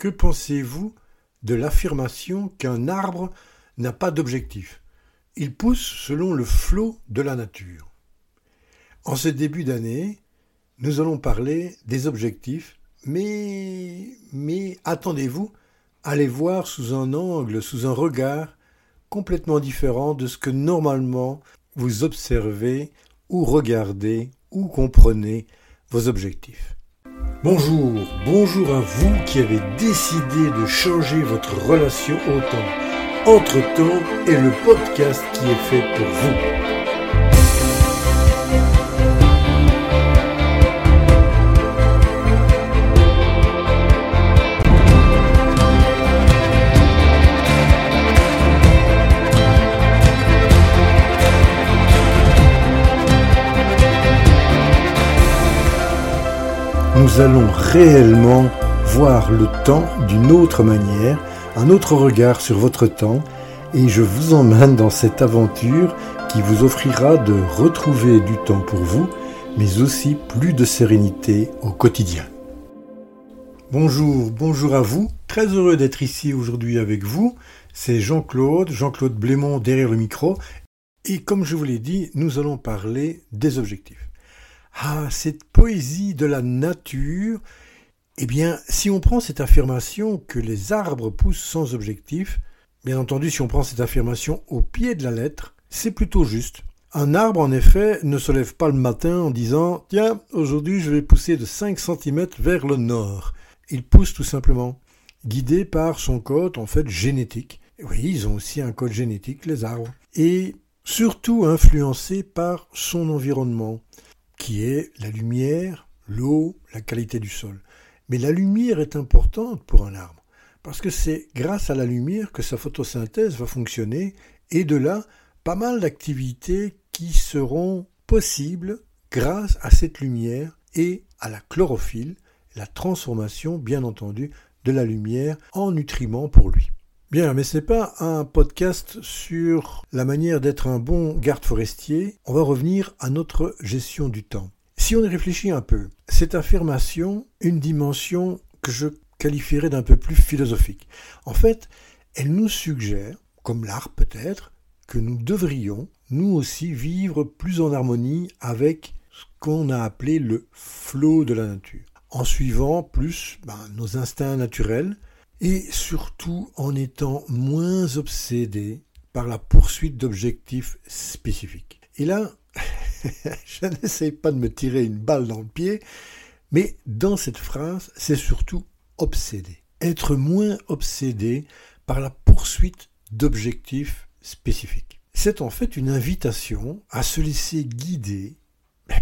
Que pensez-vous de l'affirmation qu'un arbre n'a pas d'objectif? Il pousse selon le flot de la nature. En ce début d'année, nous allons parler des objectifs, mais, attendez-vous à les voir sous un angle, sous un regard complètement différent de ce que normalement vous observez ou regardez ou comprenez vos objectifs. Bonjour, bonjour à vous qui avez décidé de changer votre relation au temps. Entre-temps est le podcast qui est fait pour vous. Allons réellement voir le temps d'une autre manière, un autre regard sur votre temps, et je vous emmène dans cette aventure qui vous offrira de retrouver du temps pour vous, mais aussi plus de sérénité au quotidien. Bonjour, bonjour à vous, très heureux d'être ici aujourd'hui avec vous. C'est Jean-Claude, Jean-Claude Blémont derrière le micro, et comme je vous l'ai dit, nous allons parler des objectifs. Ah, cette poésie de la nature. Eh bien, si on prend cette affirmation que les arbres poussent sans objectif, bien entendu, si on prend cette affirmation au pied de la lettre, c'est plutôt juste. Un arbre, en effet, ne se lève pas le matin en disant Tiens, aujourd'hui je vais pousser de 5 cm vers le nord. Il pousse tout simplement, guidé par son code, en fait, génétique. Oui, ils ont aussi un code génétique, les arbres. Et surtout influencé par son environnement qui est la lumière, l'eau, la qualité du sol. Mais la lumière est importante pour un arbre, parce que c'est grâce à la lumière que sa photosynthèse va fonctionner, et de là, pas mal d'activités qui seront possibles grâce à cette lumière et à la chlorophylle, la transformation, bien entendu, de la lumière en nutriments pour lui. Bien, mais ce n'est pas un podcast sur la manière d'être un bon garde forestier. On va revenir à notre gestion du temps. Si on y réfléchit un peu, cette affirmation, une dimension que je qualifierais d'un peu plus philosophique. En fait, elle nous suggère, comme l'art peut-être, que nous devrions, nous aussi, vivre plus en harmonie avec ce qu'on a appelé le flot de la nature, en suivant plus ben, nos instincts naturels, et surtout en étant moins obsédé par la poursuite d'objectifs spécifiques. Et là, je n'essaie pas de me tirer une balle dans le pied, mais dans cette phrase, c'est surtout obsédé. Être moins obsédé par la poursuite d'objectifs spécifiques. C'est en fait une invitation à se laisser guider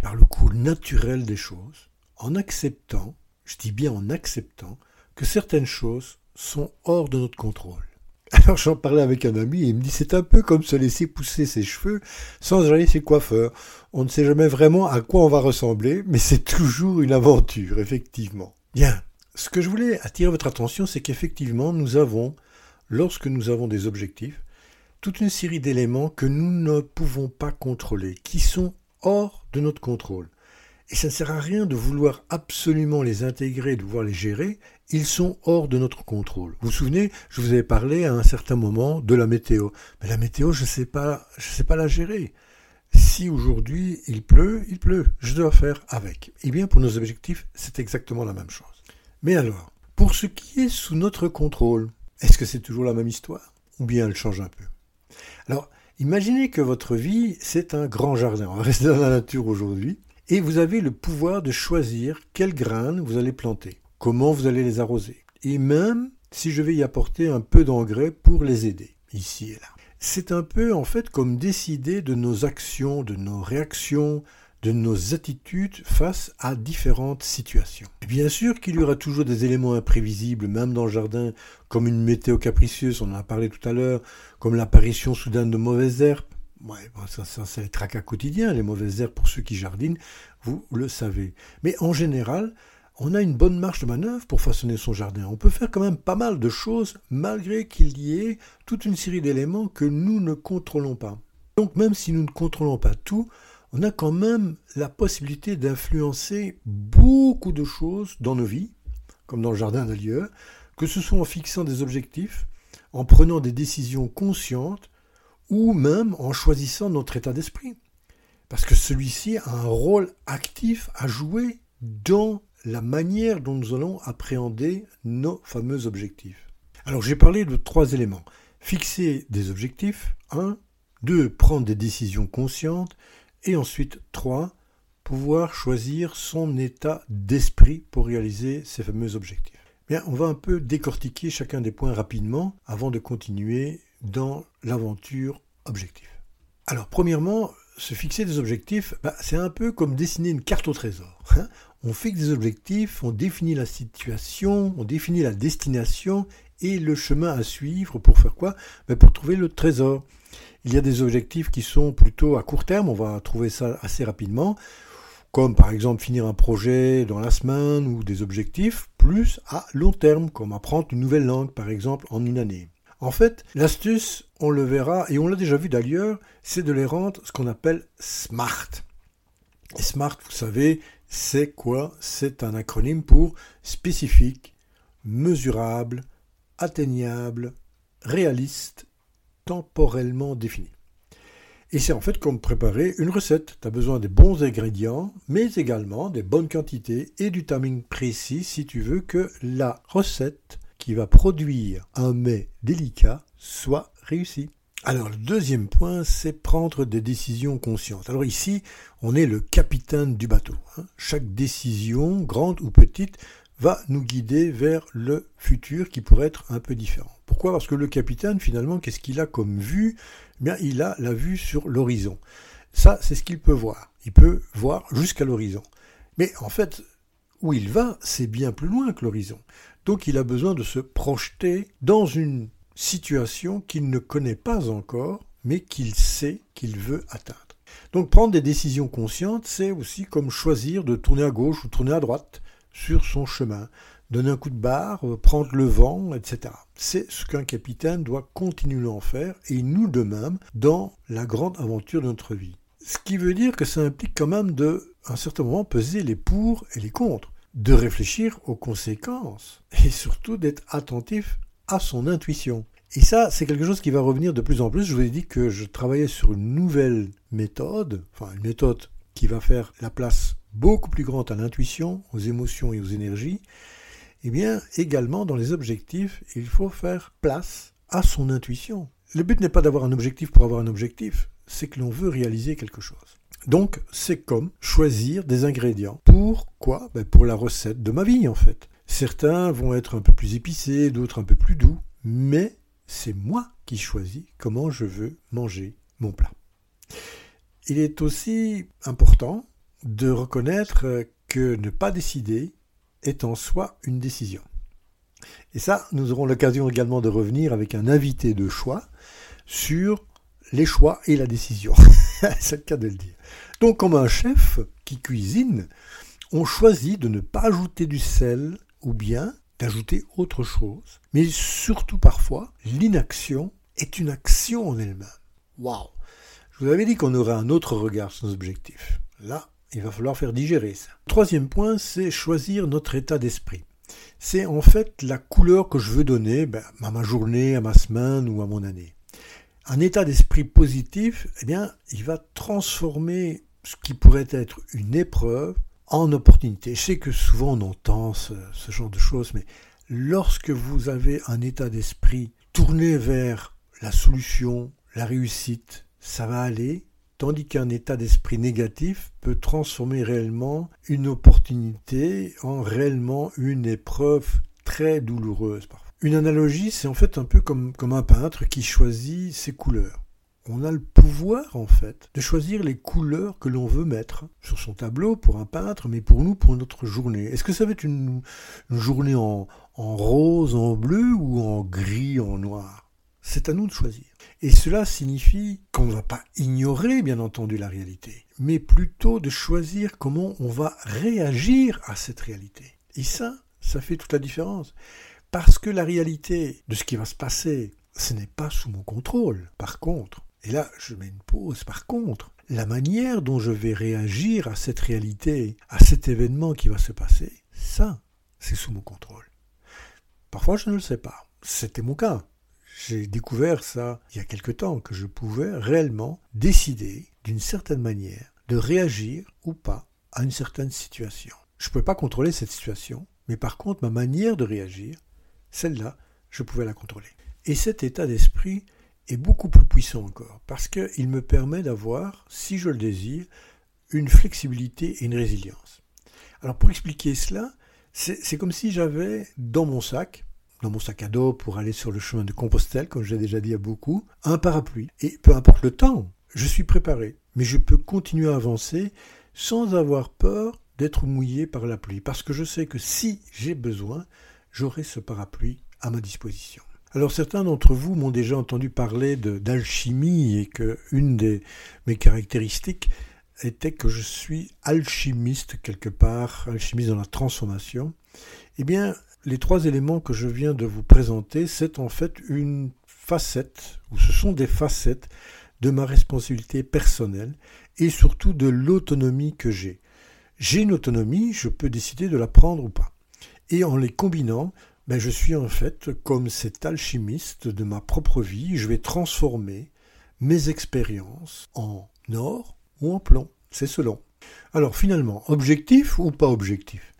par le cours naturel des choses, en acceptant, je dis bien en acceptant, que certaines choses sont hors de notre contrôle. Alors j'en parlais avec un ami et il me dit c'est un peu comme se laisser pousser ses cheveux sans aller ses coiffeurs. On ne sait jamais vraiment à quoi on va ressembler, mais c'est toujours une aventure, effectivement. Bien, ce que je voulais attirer votre attention, c'est qu'effectivement nous avons, lorsque nous avons des objectifs, toute une série d'éléments que nous ne pouvons pas contrôler, qui sont hors de notre contrôle. Et ça ne sert à rien de vouloir absolument les intégrer, de vouloir les gérer, ils sont hors de notre contrôle. Vous vous souvenez, je vous avais parlé à un certain moment de la météo. Mais la météo, je ne sais pas, je sais pas la gérer. Si aujourd'hui il pleut, il pleut. Je dois faire avec. Eh bien, pour nos objectifs, c'est exactement la même chose. Mais alors, pour ce qui est sous notre contrôle, est-ce que c'est toujours la même histoire Ou bien elle change un peu? Alors, imaginez que votre vie, c'est un grand jardin. On va rester dans la nature aujourd'hui et vous avez le pouvoir de choisir quelles graines vous allez planter, comment vous allez les arroser, et même si je vais y apporter un peu d'engrais pour les aider, ici et là. C'est un peu en fait comme décider de nos actions, de nos réactions, de nos attitudes face à différentes situations. bien sûr qu'il y aura toujours des éléments imprévisibles, même dans le jardin, comme une météo capricieuse, on en a parlé tout à l'heure, comme l'apparition soudaine de mauvaises herbes, Ouais, ça, ça c'est le tracas quotidien, les mauvaises herbes pour ceux qui jardinent, vous le savez. Mais en général, on a une bonne marge de manœuvre pour façonner son jardin. On peut faire quand même pas mal de choses malgré qu'il y ait toute une série d'éléments que nous ne contrôlons pas. Donc même si nous ne contrôlons pas tout, on a quand même la possibilité d'influencer beaucoup de choses dans nos vies, comme dans le jardin d'ailleurs, que ce soit en fixant des objectifs, en prenant des décisions conscientes, ou même en choisissant notre état d'esprit. Parce que celui-ci a un rôle actif à jouer dans la manière dont nous allons appréhender nos fameux objectifs. Alors j'ai parlé de trois éléments. Fixer des objectifs, un, deux, prendre des décisions conscientes, et ensuite trois, pouvoir choisir son état d'esprit pour réaliser ces fameux objectifs. Bien, on va un peu décortiquer chacun des points rapidement avant de continuer dans l'aventure objectif. Alors, premièrement, se fixer des objectifs, bah, c'est un peu comme dessiner une carte au trésor. Hein. on fixe des objectifs, on définit la situation, on définit la destination et le chemin à suivre pour faire quoi? Bah, Pour trouver le trésor. Il y a des objectifs qui sont plutôt à court terme, on va trouver ça assez rapidement, comme par exemple finir un projet dans la semaine ou des objectifs plus à long terme, comme apprendre une nouvelle langue par exemple en une année. En fait, l'astuce, on le verra, et on l'a déjà vu d'ailleurs, c'est de les rendre ce qu'on appelle SMART. SMART, vous savez, c'est quoi? C'est un acronyme pour spécifique, mesurable, atteignable, réaliste, temporellement défini. Et c'est en fait comme préparer une recette. Tu as besoin des bons ingrédients, mais également des bonnes quantités et du timing précis si tu veux que la recette va produire un mets délicat soit réussie. Alors le deuxième point, c'est prendre des décisions conscientes. Alors ici, on est le capitaine du bateau. Hein. Chaque décision, grande ou petite, va nous guider vers le futur qui pourrait être un peu différent. Pourquoi? Parce que le capitaine, finalement, qu'est-ce qu'il a comme vue? Eh Bien, il a la vue sur l'horizon. Ça, c'est ce qu'il peut voir. Il peut voir jusqu'à l'horizon. Mais en fait, où il va, c'est bien plus loin que l'horizon. Donc il a besoin de se projeter dans une situation qu'il ne connaît pas encore, mais qu'il sait qu'il veut atteindre. Donc prendre des décisions conscientes, c'est aussi comme choisir de tourner à gauche ou tourner à droite sur son chemin, donner un coup de barre, prendre le vent, etc. C'est ce qu'un capitaine doit continuellement faire, et nous de même, dans la grande aventure de notre vie. Ce qui veut dire que ça implique quand même de, à un certain moment, peser les pour et les contre, de réfléchir aux conséquences, et surtout d'être attentif à son intuition. Et ça, c'est quelque chose qui va revenir de plus en plus. Je vous ai dit que je travaillais sur une nouvelle méthode, enfin une méthode qui va faire la place beaucoup plus grande à l'intuition, aux émotions et aux énergies. Eh bien, également dans les objectifs, il faut faire place à son intuition. Le but n'est pas d'avoir un objectif pour avoir un objectif, c'est que l'on veut réaliser quelque chose. Donc, c'est comme choisir des ingrédients. Pour quoi ben Pour la recette de ma vie, en fait. Certains vont être un peu plus épicés, d'autres un peu plus doux, mais c'est moi qui choisis comment je veux manger mon plat. Il est aussi important de reconnaître que ne pas décider est en soi une décision. Et ça, nous aurons l'occasion également de revenir avec un invité de choix sur les choix et la décision. C'est le cas de le dire. Donc, comme un chef qui cuisine, on choisit de ne pas ajouter du sel ou bien d'ajouter autre chose. Mais surtout parfois, l'inaction est une action en elle-même. Waouh Je vous avais dit qu'on aurait un autre regard sur nos objectifs. Là, il va falloir faire digérer ça. Troisième point, c'est choisir notre état d'esprit. C'est en fait la couleur que je veux donner ben, à ma journée, à ma semaine ou à mon année. Un état d'esprit positif, eh bien, il va transformer ce qui pourrait être une épreuve en opportunité. Je sais que souvent on entend ce, ce genre de choses, mais lorsque vous avez un état d'esprit tourné vers la solution, la réussite, ça va aller, tandis qu'un état d'esprit négatif peut transformer réellement une opportunité en réellement une épreuve très douloureuse parfois. Une analogie, c'est en fait un peu comme, comme un peintre qui choisit ses couleurs. On a le pouvoir, en fait, de choisir les couleurs que l'on veut mettre sur son tableau pour un peintre, mais pour nous, pour notre journée. Est-ce que ça va être une, journée en rose, en bleu ou en gris, en noir? C'est à nous de choisir. Et cela signifie qu'on ne va pas ignorer, bien entendu, la réalité, mais plutôt de choisir comment on va réagir à cette réalité. Et ça, ça fait toute la différence. Parce que la réalité de ce qui va se passer, ce n'est pas sous mon contrôle. Par contre, et là je mets une pause, par contre, la manière dont je vais réagir à cette réalité, à cet événement qui va se passer, ça, c'est sous mon contrôle. Parfois, je ne le sais pas. C'était mon cas. J'ai découvert ça il y a quelque temps, que je pouvais réellement décider d'une certaine manière de réagir ou pas à une certaine situation. Je ne pouvais pas contrôler cette situation, mais par contre, ma manière de réagir, celle-là, je pouvais la contrôler. Et cet état d'esprit est beaucoup plus puissant encore, parce qu'il me permet d'avoir, si je le désire, une flexibilité et une résilience. Alors pour expliquer cela, c'est comme si j'avais dans mon sac, dans mon sac à dos pour aller sur le chemin de Compostelle, comme j'ai déjà dit à beaucoup, un parapluie. Et peu importe le temps, je suis préparé, mais je peux continuer à avancer sans avoir peur d'être mouillé par la pluie, parce que je sais que si j'ai besoin, j'aurai ce parapluie à ma disposition. Alors certains d'entre vous m'ont déjà entendu parler d'alchimie et que une de mes caractéristiques était que je suis alchimiste quelque part, alchimiste dans la transformation. Eh bien, les trois éléments que je viens de vous présenter, c'est en fait une facette, ou ce sont des facettes de ma responsabilité personnelle et surtout de l'autonomie que j'ai. J'ai une autonomie, je peux décider de la prendre ou pas. Et en les combinant, ben je suis en fait comme cet alchimiste de ma propre vie, je vais transformer mes expériences en or ou en plomb. C'est selon. Alors finalement, objectif ou pas objectif?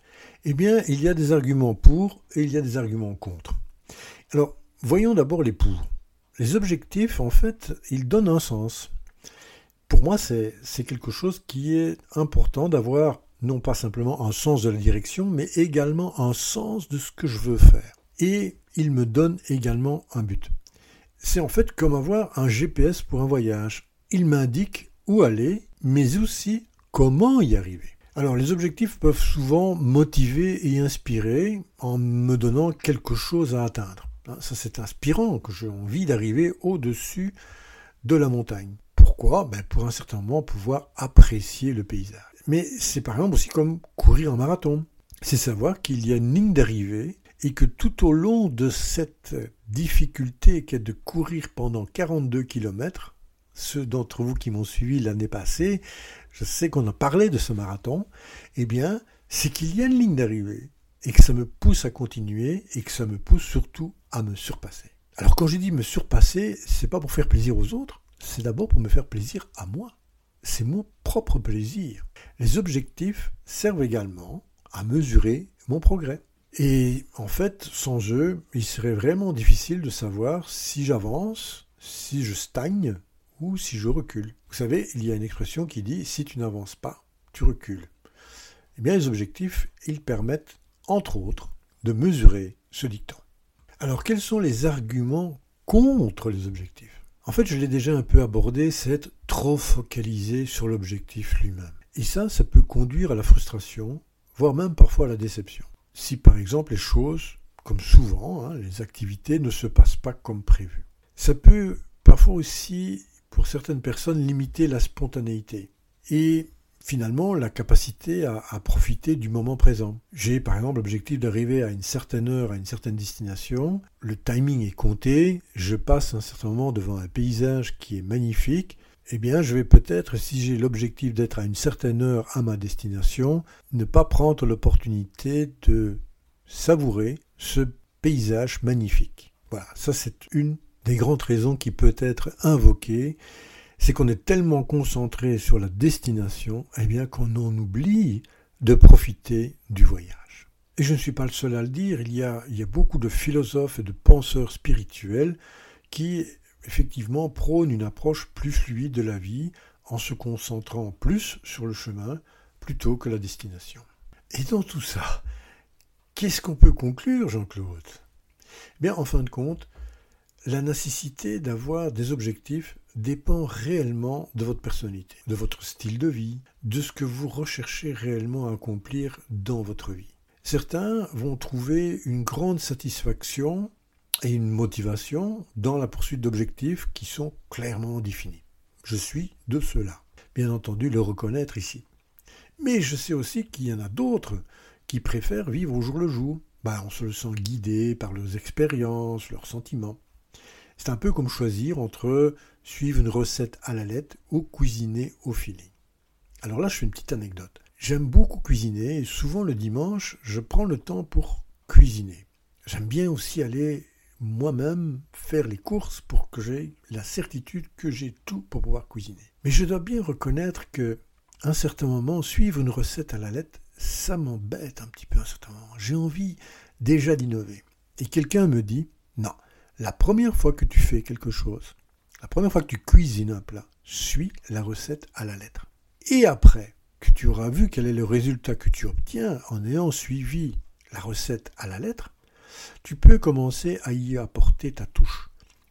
Eh bien, il y a des arguments pour et il y a des arguments contre. Alors, voyons d'abord les pour. Les objectifs, en fait, ils donnent un sens. Pour moi, c'est quelque chose qui est important d'avoir non pas simplement un sens de la direction, mais également un sens de ce que je veux faire. Et il me donne également un but. C'est en fait comme avoir un GPS pour un voyage. Il m'indique où aller, mais aussi comment y arriver. Alors les objectifs peuvent souvent motiver et inspirer en me donnant quelque chose à atteindre. Hein, ça, c'est inspirant que j'ai envie d'arriver au-dessus de la montagne. Pourquoi? Ben, Pour un certain moment pouvoir apprécier le paysage. Mais c'est par exemple aussi comme courir un marathon. C'est savoir qu'il y a une ligne d'arrivée et que tout au long de cette difficulté qu'est de courir pendant 42 km, ceux d'entre vous qui m'ont suivi l'année passée, je sais qu'on a parlé de ce marathon, eh bien, c'est qu'il y a une ligne d'arrivée et que ça me pousse à continuer et que ça me pousse surtout à me surpasser. Alors quand j'ai dit me surpasser, c'est pas pour faire plaisir aux autres, c'est d'abord pour me faire plaisir à moi. C'est mon propre plaisir. Les objectifs servent également à mesurer mon progrès. Et en fait, sans eux, il serait vraiment difficile de savoir si j'avance, si je stagne ou si je recule. Vous savez, il y a une expression qui dit si tu n'avances pas, tu recules. Eh bien, les objectifs, ils permettent entre autres, de mesurer ce dicton. Alors quels sont les arguments contre les objectifs? En fait, je l'ai déjà un peu abordé, c'est être trop focalisé sur l'objectif lui-même. Et ça, ça peut conduire à la frustration, voire même parfois à la déception. Si par exemple les choses, comme souvent, hein, les activités ne se passent pas comme prévu. Ça peut parfois aussi, pour certaines personnes, limiter la spontanéité. Et finalement la capacité à, profiter du moment présent. J'ai par exemple l'objectif d'arriver à une certaine heure à une certaine destination, le timing est compté, je passe un certain moment devant un paysage qui est magnifique, eh bien je vais peut-être, si j'ai l'objectif d'être à une certaine heure à ma destination, ne pas prendre l'opportunité de savourer ce paysage magnifique. Voilà, ça c'est une des grandes raisons qui peut être invoquée c'est qu'on est tellement concentré sur la destination, eh bien qu'on en oublie de profiter du voyage. Et je ne suis pas le seul à le dire, il y a, beaucoup de philosophes et de penseurs spirituels qui effectivement prônent une approche plus fluide de la vie en se concentrant plus sur le chemin plutôt que la destination. Et dans tout ça, qu'est-ce qu'on peut conclure, Jean-Claude? Eh Bien, en fin de compte, la nécessité d'avoir des objectifs dépend réellement de votre personnalité, de votre style de vie, de ce que vous recherchez réellement à accomplir dans votre vie. Certains vont trouver une grande satisfaction et une motivation dans la poursuite d'objectifs qui sont clairement définis. Je suis de cela. Bien entendu, le reconnaître ici. Mais je sais aussi qu'il y en a d'autres qui préfèrent vivre au jour le jour. Ben, on se le sent guidé par leurs expériences, leurs sentiments. C'est un peu comme choisir entre suivre une recette à la lettre ou cuisiner au filet. Alors là, je fais une petite anecdote. J'aime beaucoup cuisiner et souvent le dimanche, je prends le temps pour cuisiner. j'aime bien aussi aller moi-même faire les courses pour que j'ai la certitude que j'ai tout pour pouvoir cuisiner. Mais je dois bien reconnaître que, un certain moment, suivre une recette à la lettre, ça m'embête un petit peu un certain moment. J'ai envie déjà d'innover. Et quelqu'un me dit, non, la première fois que tu fais quelque chose, la première fois que tu cuisines un plat, suis la recette à la lettre. Et après que tu auras vu quel est le résultat que tu obtiens en ayant suivi la recette à la lettre, tu peux commencer à y apporter ta touche.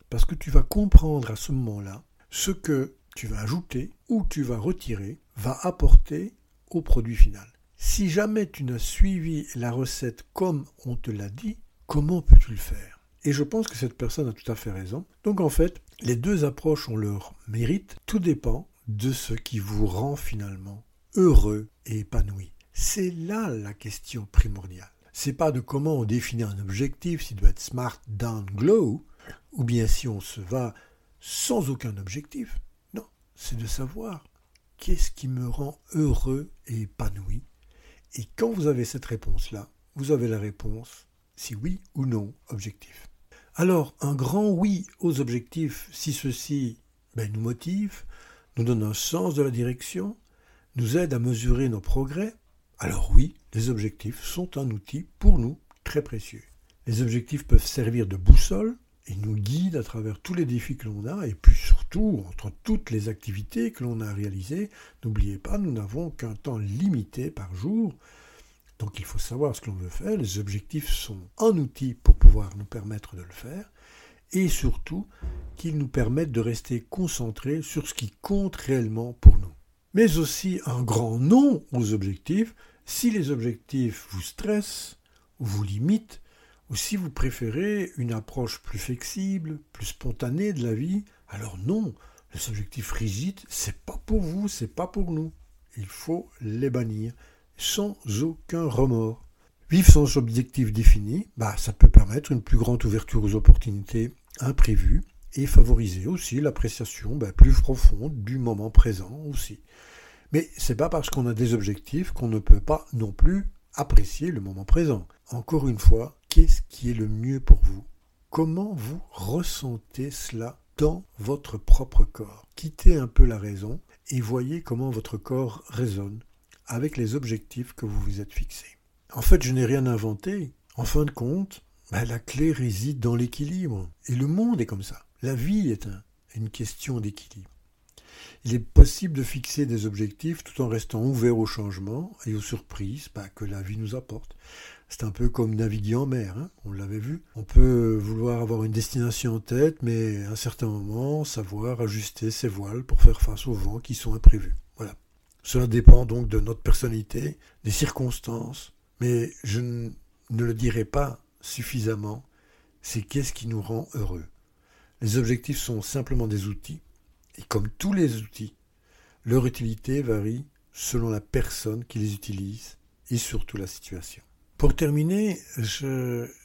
Parce que tu vas comprendre à ce moment-là ce que tu vas ajouter ou tu vas retirer va apporter au produit final. Si jamais tu n'as suivi la recette comme on te l'a dit, comment peux-tu le faire? Et je pense que cette personne a tout à fait raison. Donc en fait, les deux approches ont leur mérite. Tout dépend de ce qui vous rend finalement heureux et épanoui. C'est là la question primordiale c'est pas de comment on définit un objectif, s'il doit être smart, down, glow, ou bien si on se va sans aucun objectif. Non, c'est de savoir qu'est-ce qui me rend heureux et épanoui. Et quand vous avez cette réponse-là, vous avez la réponse si oui ou non objectif. Alors, un grand oui aux objectifs, si ceci ben, nous motive, nous donne un sens de la direction, nous aide à mesurer nos progrès, alors oui, les objectifs sont un outil pour nous très précieux. Les objectifs peuvent servir de boussole et nous guident à travers tous les défis que l'on a et puis surtout entre toutes les activités que l'on a réalisées. N'oubliez pas, nous n'avons qu'un temps limité par jour. Donc il faut savoir ce que l'on veut faire. Les objectifs sont un outil pour pouvoir nous permettre de le faire et surtout qu'ils nous permettent de rester concentrés sur ce qui compte réellement pour nous mais aussi un grand non aux objectifs si les objectifs vous stressent ou vous limitent, ou si vous préférez une approche plus flexible, plus spontanée de la vie, alors non, les objectifs rigides, c'est pas pour vous, c'est pas pour nous. Il faut les bannir sans aucun remords. Vivre sans objectif défini, bah, ça peut permettre une plus grande ouverture aux opportunités imprévues et favoriser aussi l'appréciation ben, plus profonde du moment présent aussi. Mais c'est pas parce qu'on a des objectifs qu'on ne peut pas non plus apprécier le moment présent. Encore une fois, qu'est-ce qui est le mieux pour vous? Comment vous ressentez cela dans votre propre corps? Quittez un peu la raison et voyez comment votre corps résonne avec les objectifs que vous vous êtes fixés. En fait, je n'ai rien inventé. En fin de compte, ben, la clé réside dans l'équilibre. Et le monde est comme ça. La vie est une question d'équilibre. Il est possible de fixer des objectifs tout en restant ouvert aux changements et aux surprises bah, que la vie nous apporte. C'est un peu comme naviguer en mer, hein, on l'avait vu. On peut vouloir avoir une destination en tête, mais à un certain moment, savoir ajuster ses voiles pour faire face aux vents qui sont imprévus. Cela dépend donc de notre personnalité, des circonstances, mais je ne le dirai pas suffisamment, c'est qu'est-ce qui nous rend heureux. Les objectifs sont simplement des outils, et comme tous les outils, leur utilité varie selon la personne qui les utilise et surtout la situation. Pour terminer,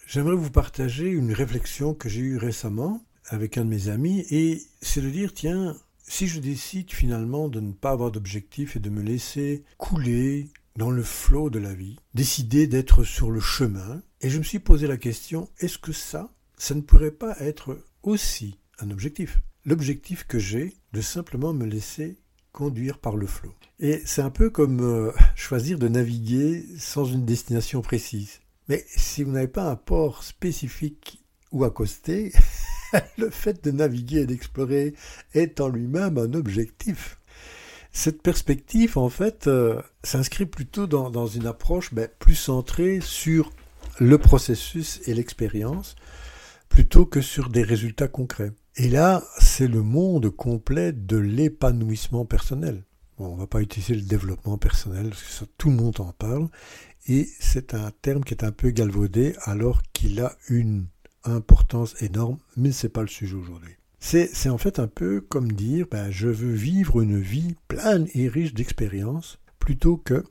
j'aimerais vous partager une réflexion que j'ai eue récemment avec un de mes amis, et c'est de dire, tiens, si je décide finalement de ne pas avoir d'objectif et de me laisser couler dans le flot de la vie, décider d'être sur le chemin, et je me suis posé la question, est-ce que ça, ça ne pourrait pas être aussi un objectif? L'objectif que j'ai de simplement me laisser conduire par le flot. Et c'est un peu comme euh, choisir de naviguer sans une destination précise. Mais si vous n'avez pas un port spécifique ou accosté, le fait de naviguer et d'explorer est en lui-même un objectif. Cette perspective, en fait, euh, s'inscrit plutôt dans, une approche ben, plus centrée sur le processus et l'expérience, plutôt que sur des résultats concrets. Et là, c'est le monde complet de l'épanouissement personnel. On va pas utiliser le développement personnel, parce que tout le monde en parle, et c'est un terme qui est un peu galvaudé alors qu'il a une importance énorme, mais c'est pas le sujet aujourd'hui. C'est en fait un peu comme dire ben, je veux vivre une vie pleine et riche d'expériences plutôt que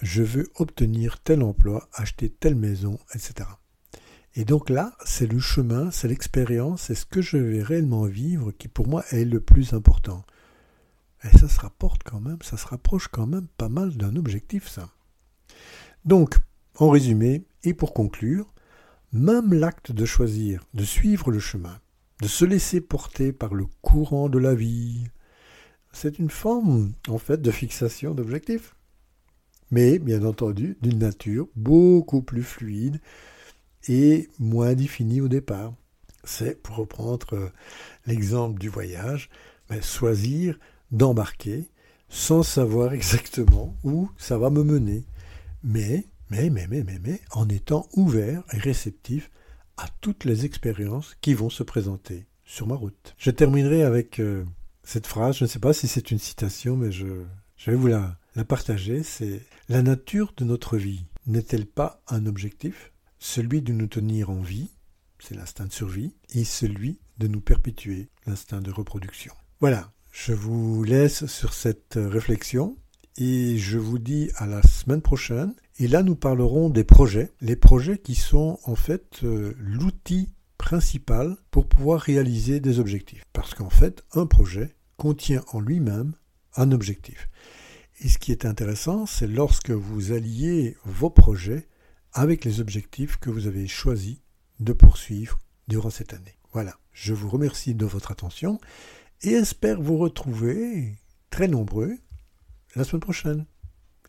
je veux obtenir tel emploi, acheter telle maison, etc. Et donc là, c'est le chemin, c'est l'expérience, c'est ce que je vais réellement vivre qui pour moi est le plus important. Et ça se rapporte quand même, ça se rapproche quand même pas mal d'un objectif, ça. Donc, en résumé, et pour conclure, Même l'acte de choisir, de suivre le chemin, de se laisser porter par le courant de la vie, c'est une forme, en fait, de fixation d'objectifs. Mais, bien entendu, d'une nature beaucoup plus fluide et moins définie au départ. C'est, pour reprendre euh, l'exemple du voyage, ben, choisir d'embarquer sans savoir exactement où ça va me mener. Mais, mais, mais, mais, mais, mais, en étant ouvert et réceptif à toutes les expériences qui vont se présenter sur ma route. Je terminerai avec euh, cette phrase, je ne sais pas si c'est une citation, mais je, vais vous la, la partager, c'est La nature de notre vie n'est-elle pas un objectif? Celui de nous tenir en vie, c'est l'instinct de survie, et celui de nous perpétuer, l'instinct de reproduction. Voilà, je vous laisse sur cette réflexion et je vous dis à la semaine prochaine. Et là, nous parlerons des projets, les projets qui sont en fait euh, l'outil principal pour pouvoir réaliser des objectifs. Parce qu'en fait, un projet contient en lui-même un objectif. Et ce qui est intéressant, c'est lorsque vous alliez vos projets avec les objectifs que vous avez choisi de poursuivre durant cette année. Voilà, je vous remercie de votre attention et espère vous retrouver très nombreux la semaine prochaine.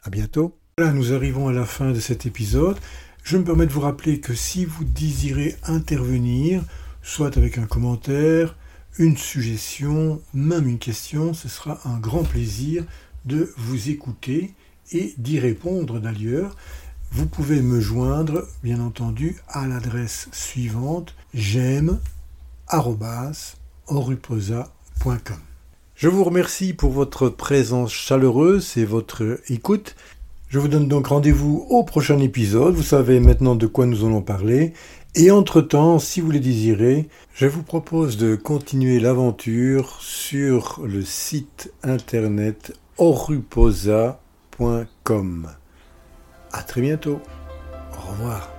À bientôt. Voilà, nous arrivons à la fin de cet épisode. Je me permets de vous rappeler que si vous désirez intervenir, soit avec un commentaire, une suggestion, même une question, ce sera un grand plaisir de vous écouter et d'y répondre d'ailleurs. Vous pouvez me joindre, bien entendu, à l'adresse suivante j'aime Je vous remercie pour votre présence chaleureuse et votre écoute. Je vous donne donc rendez-vous au prochain épisode. Vous savez maintenant de quoi nous allons parler. Et entre-temps, si vous le désirez, je vous propose de continuer l'aventure sur le site internet oruposa.com. À très bientôt. Au revoir.